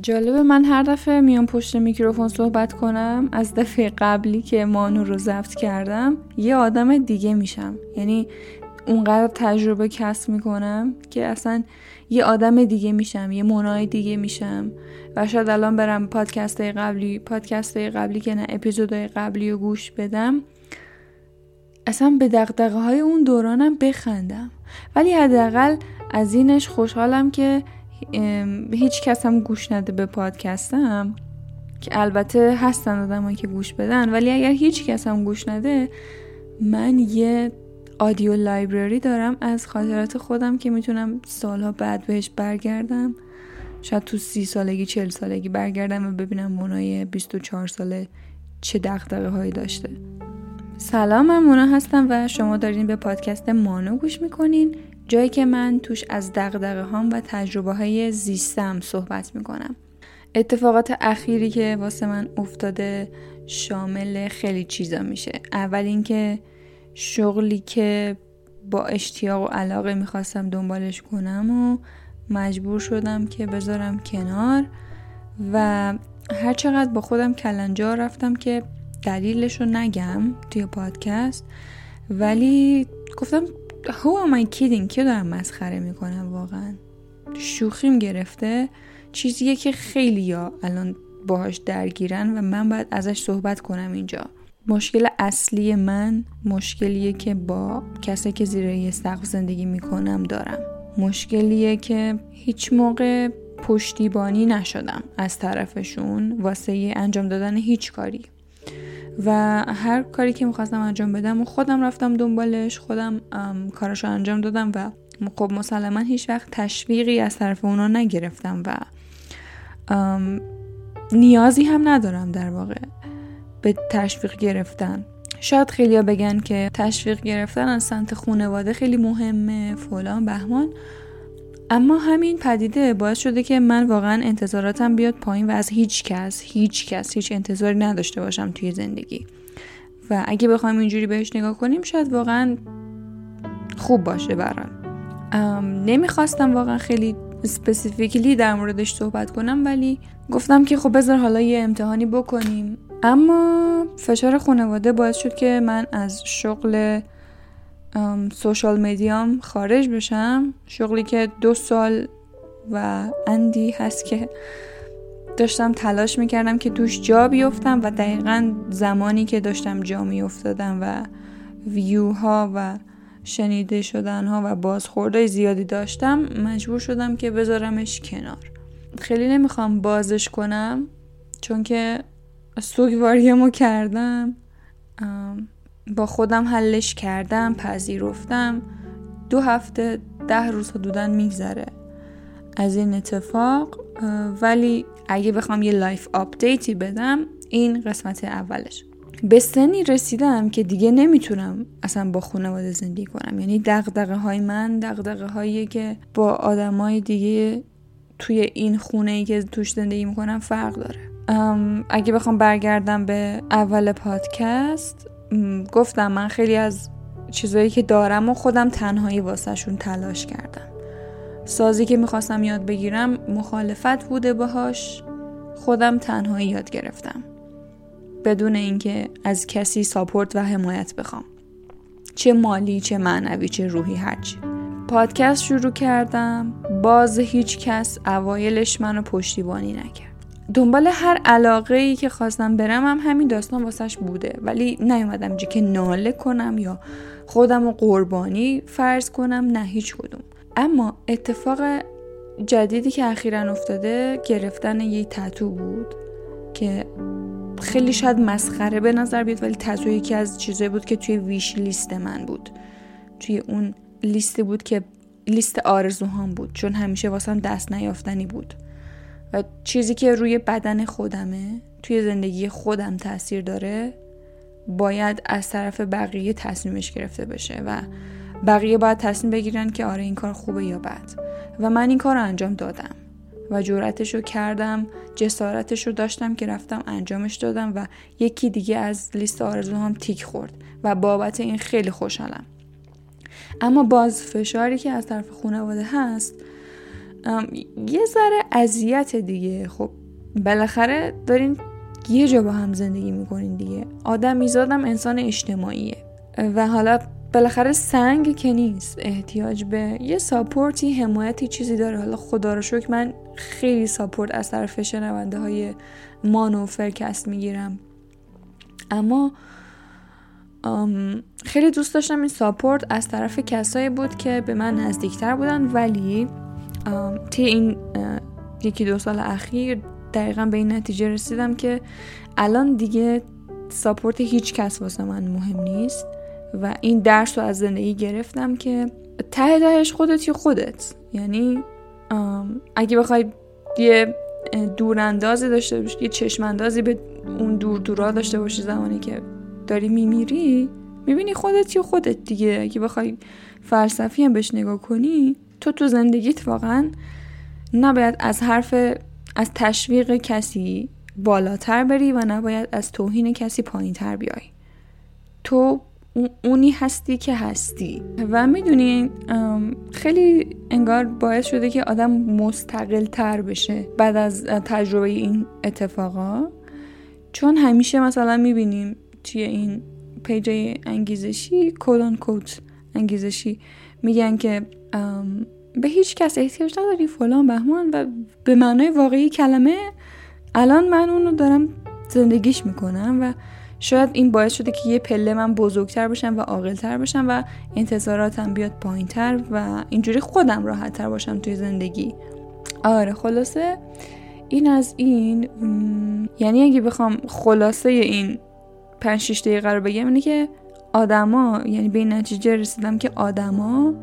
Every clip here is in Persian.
جالبه من هر دفعه میام پشت میکروفون صحبت کنم از دفعه قبلی که مانو رو ضبط کردم یه آدم دیگه میشم. یعنی اونقدر تجربه کسب می‌کنم که اصلا یه آدم دیگه میشم یه منای دیگه میشم. و شاید الان برم پادکست قبلی پادکست قبلی که نه اپیزودهای قبلی رو گوش بدم. اصلا به دقدقه های اون دورانم بخندم. ولی حداقل از اینش خوشحالم که هیچ کس هم گوش نده به پادکستم که البته هستن آدمایی که گوش بدن ولی اگر هیچ کس هم گوش نده من یه آدیو لایبرری دارم از خاطرات خودم که می‌تونم سالها بعد بهش برگردم. شاید تو سی سالگی چل سالگی برگردم و ببینم منای 24 ساله چه دقدقه هایی داشته. سلام من مونا هستم و شما دارین به پادکست مانو گوش می‌کنین. جایی که من توش از دقدقه هام و تجربه های زیستم صحبت می‌کنم. اتفاقات اخیری که واسه من افتاده شامل خیلی چیزا میشه. اول اینکه شغلی که با اشتیاق و علاقه می‌خواستم دنبالش کنم و مجبور شدم که بذارم کنار و هر چقدر با خودم کلنجار رفتم که دلیلش رو نگم توی پادکست ولی گفتم Who am I kidding? که دارم مسخره می‌کنم واقعا؟ شوخیم گرفته چیزیه که خیلی ها الان باهاش درگیرن و من باید ازش صحبت کنم اینجا. مشکل اصلی من مشکلیه که با کسی که زیر یه سقف زندگی می‌کنم دارم. مشکلیه که هیچ موقع پشتیبانی نشدم از طرفشون واسه انجام دادن هیچ کاری. و هر کاری که می‌خواستم انجام بدم و خودم رفتم دنبالش خودم کاراشو انجام دادم و خب مسلما هیچ وقت تشویقی از طرف اونا نگرفتم و نیازی هم ندارم در واقع به تشویق گرفتن. شاید خیلیا بگن که تشویق گرفتن از سمت خانواده خیلی مهمه فلان بهمان. اما همین پدیده باعث شده که من واقعا انتظاراتم بیاد پایین و از هیچ کس هیچ کس هیچ انتظاری نداشته باشم توی زندگی. و اگه بخوایم اینجوری بهش نگاه کنیم شاید واقعا خوب باشه برام. نمی‌خواستم واقعا خیلی سپسیفیکلی در موردش صحبت کنم ولی گفتم که خب بذار حالا یه امتحانی بکنیم. اما فشار خانواده باعث شد که من از شغل سوشال میدیام خارج بشم. شغلی که دو سال و اندی هست که داشتم تلاش می‌کردم که توش جا بیفتم و دقیقا زمانی که داشتم جا میافتادم و ویوها و شنیده شدن ها و بازخورده زیادی داشتم مجبور شدم که بذارمش کنار. خیلی نمی‌خوام بازش کنم چون که سوگواریمو کردم. با خودم حلش کردم پذیرفتم. دو هفته ده روز حدودا میگذره از این اتفاق. ولی اگه بخوام یه life update ی بدم این قسمت اولش. به سنی رسیدم که دیگه نمی‌تونم اصلا با خانواده زندگی کنم. یعنی دغدغه های من دغدغه هایی که با آدمای دیگه توی این خونه ای که توش زندگی می‌کنم فرق داره. اگه بخوام برگردم به اول پادکست گفتم من خیلی از چیزایی که دارم و خودم تنهایی واسه‌شون تلاش کردم. سازی که می‌خواستم یاد بگیرم مخالفت بوده باهاش. خودم تنهایی یاد گرفتم. بدون اینکه از کسی ساپورت و حمایت بخوام. چه مالی چه معنوی چه روحی هرچی. پادکست شروع کردم. باز هیچ کس اوایلش منو پشتیبانی نکرد. دنبال هر علاقه ای که خواستم برم هم همین داستان واسش بوده. ولی نیومدم اینجا که ناله کنم یا خودم رو قربانی فرض کنم نه هیچ کدوم. اما اتفاق جدیدی که اخیرا افتاده گرفتن یه تتو بود که خیلی شاید مسخره به نظر بیاد ولی تتو یکی از چیزایی بود که توی ویش لیست من بود. توی اون لیستی بود که لیست آرزوهام بود چون همیشه واسم دست نیافتنی بود. و چیزی که روی بدن خودمه توی زندگی خودم تاثیر داره باید از طرف بقیه تصمیمش گرفته بشه و بقیه باید تصمیم بگیرن که آره این کار خوبه یا بد. و من این کار رو انجام دادم و جورتش رو کردم جسارتش رو داشتم که رفتم انجامش دادم و یکی دیگه از لیست هم تیک خورد و بابت این خیلی خوشحالم. اما باز فشاری که از طرف خانواده هست یه ذره اذیت دیگه. خب بالاخره دارین یه جا با هم زندگی می‌کنین دیگه. آدمیزادم انسان اجتماعیه. و حالا بالاخره سنگ که نیست احتیاج به یه support ی حمایتی چیزی داره. حالا خدا رو شکر من خیلی support از طرف شنونده های مانو فرکست می‌گیرم. اما خیلی دوست داشتم این support از طرف کسایی بود که به من نزدیکتر بودن ولی طی این یکی دو سال اخیر دقیقا به این نتیجه رسیدم که الان دیگه ساپورت هیچ کس واسه من مهم نیست و این درس رو از زندگی گرفتم که ته تهش خودت یا خودت. یعنی اگه بخوای یه دوراندازی داشته باشی یه چشماندازی به اون دور دورا داشته باشی زمانی که داری میمیری می‌بینی خودت یا خودت دیگه. اگه بخوای فلسفی هم بهش نگاه کنی تو تو زندگیت واقعا نباید از حرف از تشویق کسی بالاتر بری و نباید از توهین کسی پایین تر بیای. تو اونی هستی که هستی. و می‌دونی خیلی انگار باعث شده که آدم مستقل تر بشه بعد از تجربه این اتفاقا. چون همیشه مثلا می‌بینیم توی این پیج انگیزشی کودان کوت انگیزشی. میگن که به هیچ کس احتیاج نداری فلان بهمان و به معنای واقعی کلمه الان من اونو دارم زندگیش می‌کنم و شاید این باعث شده که یه پله من بزرگتر بشم و عاقلتر بشم و انتظاراتم بیاد پایینتر و اینجوری خودم راحتتر باشم توی زندگی. آره خلاصه این از این. یعنی اگه بخوام خلاصه این پنج شیش دقیقه رو بگم اینه که آدما یعنی به این نتیجه رسیدم که آدما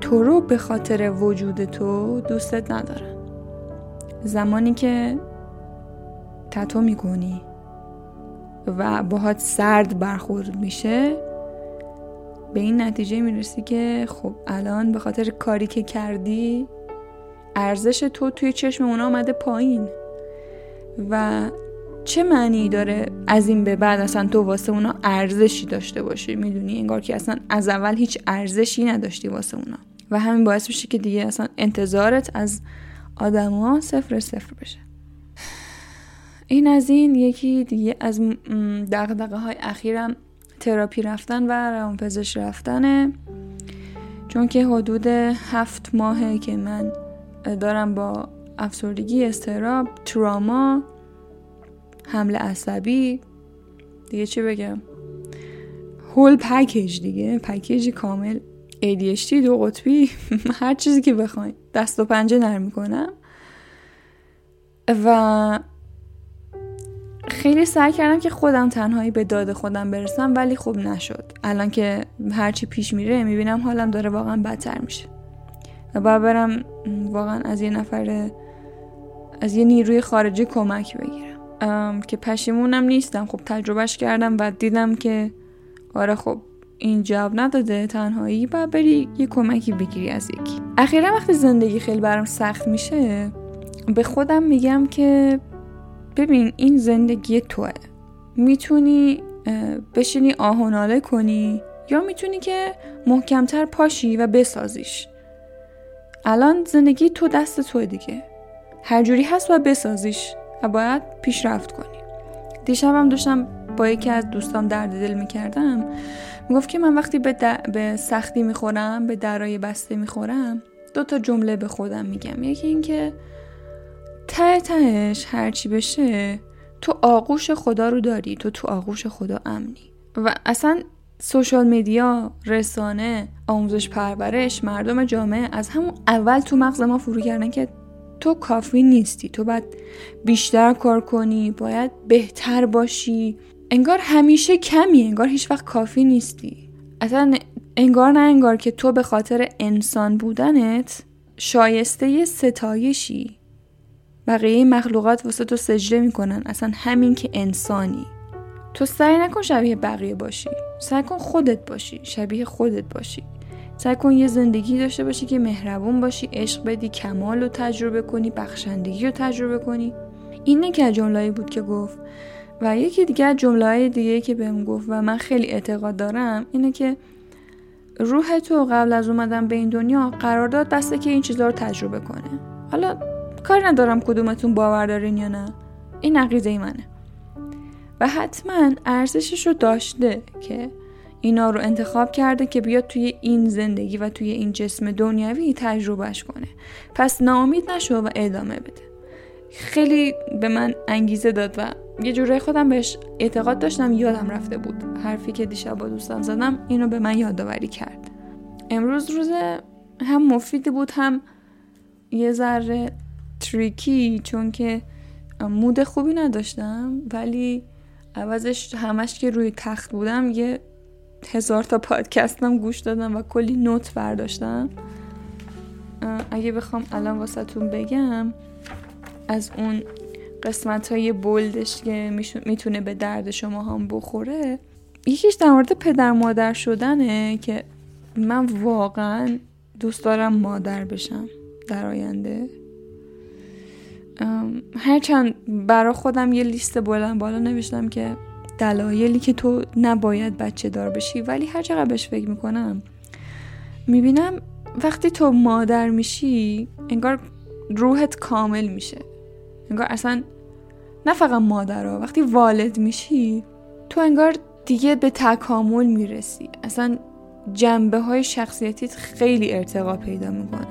تو رو به خاطر وجود تو دوستت ندارن. زمانی که تتو می‌کنی و باهات سرد برخورد میشه به این نتیجه می‌رسی که خب الان به خاطر کاری که کردی ارزش تو توی چشم اونا آمده پایین و چه معنی داره از این به بعد اصلا تو واسه اونا ارزشی داشته باشی؟ می‌دونی؟ انگار که اصلا از اول هیچ ارزشی نداشتی واسه اونا. و همین باعث میشه که دیگه اصلا انتظارت از آدما صفر صفر بشه. این از این یکی دیگه از دقدقه های اخیرم تراپی رفتن و روانپزشک رفتنه. چون که حدود هفت ماهه که من دارم با افسردگی استراب تراما حمله عصبی. دیگه چی بگم؟ هول پکیج دیگه. پکیج کامل. ADHD دو قطبی. هر چیزی که بخواین. دست و پنجه نرم می‌کنم. و خیلی سعی کردم که خودم تنهایی به داد خودم برسم ولی خوب نشد. الان که هرچی پیش میره می‌بینم حالم داره واقعا بدتر میشه. و باید برم واقعا از یه نفر از یه نیروی خارجی کمک بگیرم. که پشیمونم نیستم. خب تجربهش کردم و دیدم که آره خب این جواب نداده. تنهایی باید بری یه کمکی بگیری از یکی. اخیرا وقتی زندگی خیلی برام سخت میشه به خودم میگم که ببین این زندگی توه. می‌تونی بشینی آهناله کنی یا می‌تونی که محکمتر پاشی و بسازیش. الان زندگی تو دست توه دیگه. هر جوری هست و بسازیش. و باید پیشرفت کنی. دیشبم داشتم با یکی از دوستان درد دل می‌کردم. می‌گفت که من وقتی به, به سختی می‌خورم به درای بسته می‌خورم دو تا جمله به خودم میگم. یکی اینکه ته تهش هرچی بشه تو آغوش خدا رو داری تو تو آغوش خدا امنی. و اصلا سوشال میدیا رسانه آموزش پرورش مردم جامعه از همون اول تو مغز ما فرو کردن که تو کافی نیستی. تو باید بیشتر کار کنی باید بهتر باشی. انگار همیشه کمی انگار هیچ وقت کافی نیستی. اصلا انگار نه انگار که تو به خاطر انسان بودنت شایسته ستایشی. بقیه مخلوقات واسه تو سجده می‌کنن. اصلا همین که انسانی. تو سعی نکن شبیه بقیه باشی. سعی کن خودت باشی شبیه خودت باشی. سعی کن یه زندگی داشته باشی که مهربون باشی عشق بدی کمال رو تجربه کنی بخشندگی رو تجربه کنی. این که جمله‌ای بود که گفت. و یکی دیگه جمله دیگه که بهم گفت و من خیلی اعتقاد دارم اینه که روح تو قبل از اومدن به این دنیا قرار داد بسته که این چیزها رو تجربه کنه. حالا کار ندارم کدومتون باور دارین یا نه. این عقیده ای منه. و حتما ارزشش رو داشته که اینا رو انتخاب کرده که بیاد توی این زندگی و توی این جسم دنیوی تجربهش کنه. پس ناامید نشو و ادامه بده. خیلی به من انگیزه داد و یه جوره خودم بهش اعتقاد داشتم یادم رفته بود. حرفی که دیشب با دوستم زدم اینو به من یادآوری کرد. امروز روز هم مفید بود هم یه ذره تریکی چون که مود خوبی نداشتم ولی عوضش همش که روی تخت بودم یه هزار تا پادکستم گوش دادم و کلی نوت برداشتم. اگه بخوام الان واسهتون بگم از اون قسمت های بولدش که می‌تونه به درد شما هم بخوره یکیش در مورد پدر مادر شدنه که من واقعا دوست دارم مادر بشم در آینده. هرچند برا خودم یه لیست بلند بالا نوشتم که دلایلی که تو نباید بچه دار بشی ولی هر چقدر بهش فکر می‌کنم می‌بینم وقتی تو مادر میشی انگار روحت کامل میشه. انگار اصلا نه فقط مادر وقتی والد میشی تو انگار دیگه به تکامل می‌رسی. اصلا جنبه های شخصیتیت خیلی ارتقا پیدا می‌کنه.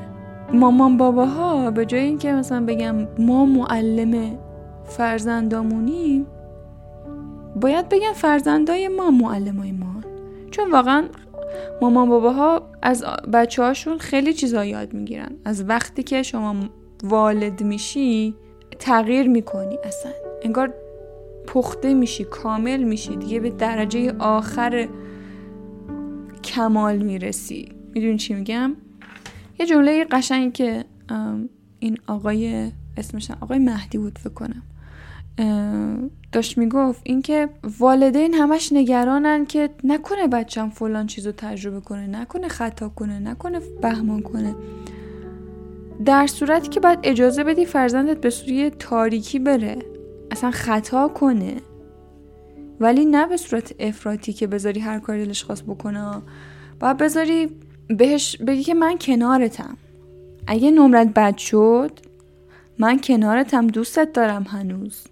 مامان باباها به جای اینکه مثلا بگم ما معلم فرزندامونیم باید بگن فرزندای ما معلمای ما. چون واقعا مامان باباها از بچه هاشون خیلی چیزا یاد می‌گیرن. از وقتی که شما والد میشی تغییر می‌کنی اصلا. انگار پخته میشی کامل میشی. دیگه به درجه آخر کمال می‌رسی. می‌دونی چی میگم؟ یه جمله قشنگ که این آقای اسمش آقای مهدی بود فکر کنم. داشت می‌گفت اینکه والدین همش نگرانن که نکنه بچم فلان چیزو تجربه کنه نکنه خطا کنه نکنه بهمان کنه. در صورتی که باید اجازه بدی فرزندت به سوی تاریکی بره. اصلا خطا کنه. ولی نه به صورت افراطی که بذاری هر کاری دلش خواست بکنه. باید بذاری بهش بگی که من کنارتم. اگه نمرت بد شد من کنارتم دوستت دارم هنوز.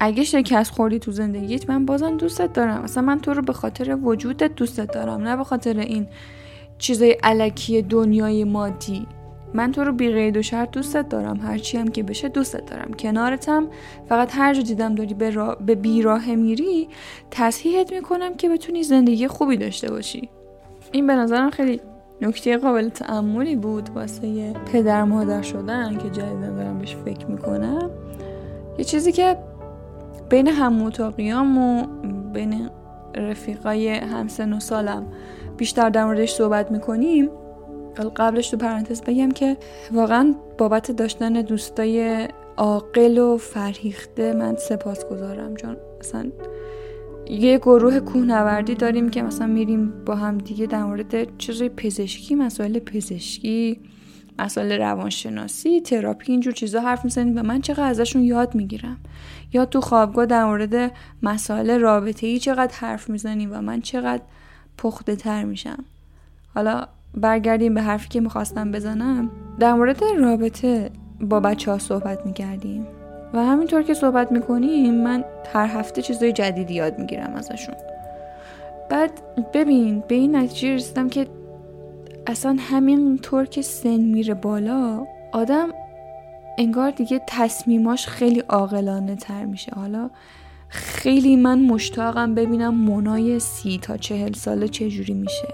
اگه شکست خوردی تو زندگیت من بازم دوستت دارم. اصلا من تو رو به خاطر وجودت دوستت دارم نه به خاطر این چیزای علکی دنیای مادی. من تو رو بی قید و شرط دوستت دارم. هرچی هم که بشه دوستت دارم. کنارتم فقط هر جا دیدم داری به, را... به بیراه میری تصحیحت می‌کنم که بتونی زندگی خوبی داشته باشی. این به نظرم خیلی نکته قابل تعملی بود واسه پدر مادر شدن که جدیدن دارم بهش فکر می‌کنم. یه چیزی که بین هم و بین رفیقای همسن و سالم. بیشتر در موردش صحبت می‌کنیم. قبلش تو پرانتز بگم که واقعا بابت داشتن دوستای عاقل و فرهیخته من سپاس گذارم چون مثلا یه گروه کوهنوردی داریم که مثلا میریم با هم دیگه در مورد چیزای پزشکی مسائل پزشکی مسائل روانشناسی تراپی اینجور چیزا حرف می‌زنیم و من چقدر ازشون یاد می‌گیرم. یا تو خوابگاه در مورد مسائل رابطه ای چقدر حرف می‌زنیم و من چقدر پخته تر میشم. حالا برگردیم به حرفی که می‌خواستم بزنم. در مورد رابطه با بچه ها صحبت می‌کردیم و همینطور که صحبت می‌کنیم من هر هفته چیزای جدیدی یاد می‌گیرم ازشون. بعد ببین به این نتیجه رسیدم که اصلا همین طور که سن میره بالا آدم انگار دیگه تصمیماش خیلی عاقلانه تر میشه. حالا خیلی من مشتاقم ببینم منای سی تا چهل ساله چجوری میشه.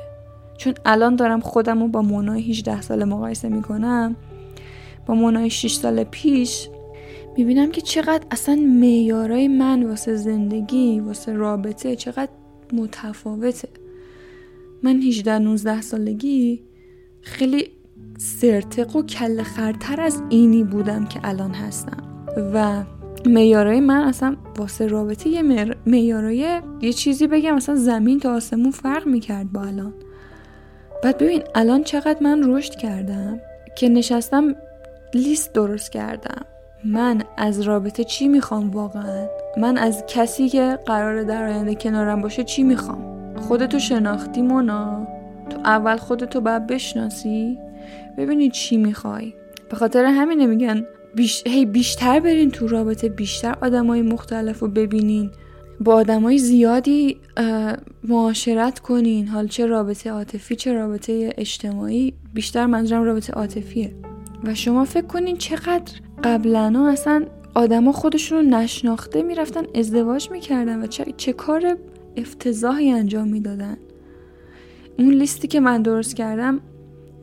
چون الان دارم خودم رو با منای 18 ساله مقایسه می‌کنم با منای 6 سال پیش می‌بینم که چقدر اصلا میارای من واسه زندگی واسه رابطه چقدر متفاوته. من 18 19 سالگی خیلی سرتق و کل خرتر از اینی بودم که الان هستم. و میارای من اصلا واسه رابطه یه میارای یه چیزی بگم اصلا زمین تا آسمون فرق می‌کرد با الان. بعد ببین الان چقدر من رشد کردم که نشستم لیست درست کردم. من از رابطه چی می‌خوام واقعا؟ من از کسی که قرار در آینده کنارم باشه چی می‌خوام؟ خودتو شناختی مونا؟ تو اول خودتو باید بشناسی؟ ببینی چی می‌خوای. به خاطر همینه میگن بیش... هی بیشتر برین تو رابطه بیشتر آدمای مختلف رو ببینین. با آدمای زیادی معاشرت کنین. حال چه رابطه عاطفی چه رابطه اجتماعی. بیشتر منظورم رابطه عاطفیه. و شما فکر کنین چقدر قبلا اصلا آدما خودشون رو نشناخته می‌رفتن ازدواج می‌کردن و چه, چه کار افتضاحی انجام می‌دادن. اون لیستی که من درست کردم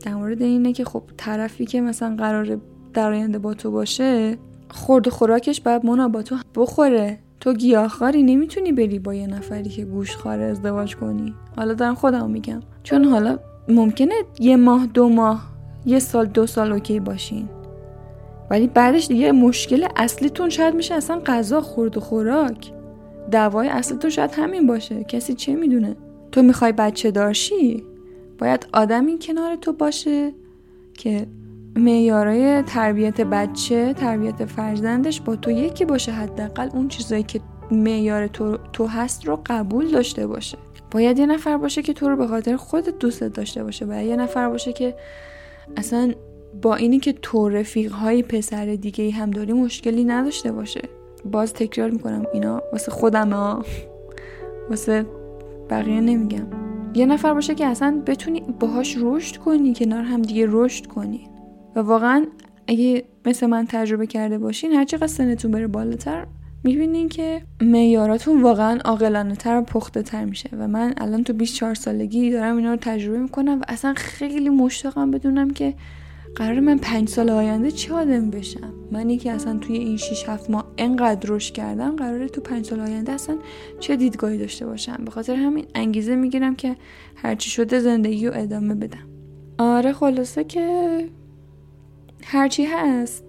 در مورد اینه که خب طرفی که مثلا قرار در آینده با تو باشه خورد و خوراکش باید مونا با تو بخوره. تو گیاهخواری نمی‌تونی بری با یه نفری که گوشخواره ازدواج کنی. حالا دارم خودم میگم. چون حالا ممکنه یه ماه دو ماه یه سال دو سال اوکی باشین. ولی بعدش دیگه مشکل اصلیتون شاید میشه اصلا غذا خورد و خوراک. دوای اصلیتون شاید همین باشه. کسی چه می‌دونه؟ تو می‌خوای بچه دارشی باید آدمی کنار تو باشه که معیارای تربیت بچه تربیت فرزندش با تو یکی باشه. حداقل اون چیزایی که معیار تو, تو هست رو قبول داشته باشه. باید یه نفر باشه که تو رو به خاطر خودت دوست داشته باشه. باید یه نفر باشه که اصلا با اینی که تو رفیق های پسر دیگه هم داری مشکلی نداشته باشه. باز تکرار می‌کنم اینا واسه خودم ها. واسه بقیه نمیگم. یه نفر باشه که اصلا بتونی باهاش رشد کنی کنار هم دیگه رشد کنی. و واقعا اگه مثل من تجربه کرده باشین هر چقدر سنتون بره بالاتر می‌بینین که معیاراتون واقعا عاقلانه تر و پخته تر میشه. و من الان تو 24 سالگی دارم اینا رو تجربه می‌کنم و اصلا خیلی مشتاقم بدونم که قرار من پنج سال آینده چه آدم بشم؟ منی که اصلا توی این 6 7 ماه انقدر رشد کردم قراره تو پنج سال آینده اصلا چه دیدگاهی داشته باشم؟ به خاطر همین انگیزه می‌گیرم که هرچی شده زندگی رو ادامه بدم. آره خلاصه که هرچی هست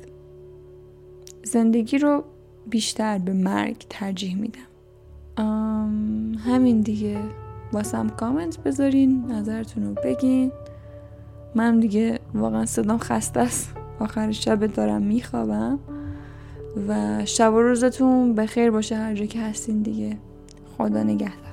زندگی رو بیشتر به مرگ ترجیح میدم. همین دیگه. واسم کامنت بذارین نظرتون رو بگین. من دیگه واقعا صدام خسته است. آخر شب دارم میخوابم و شب و روزتون به خیر باشه هر جا که هستین دیگه. خدا نگهدار.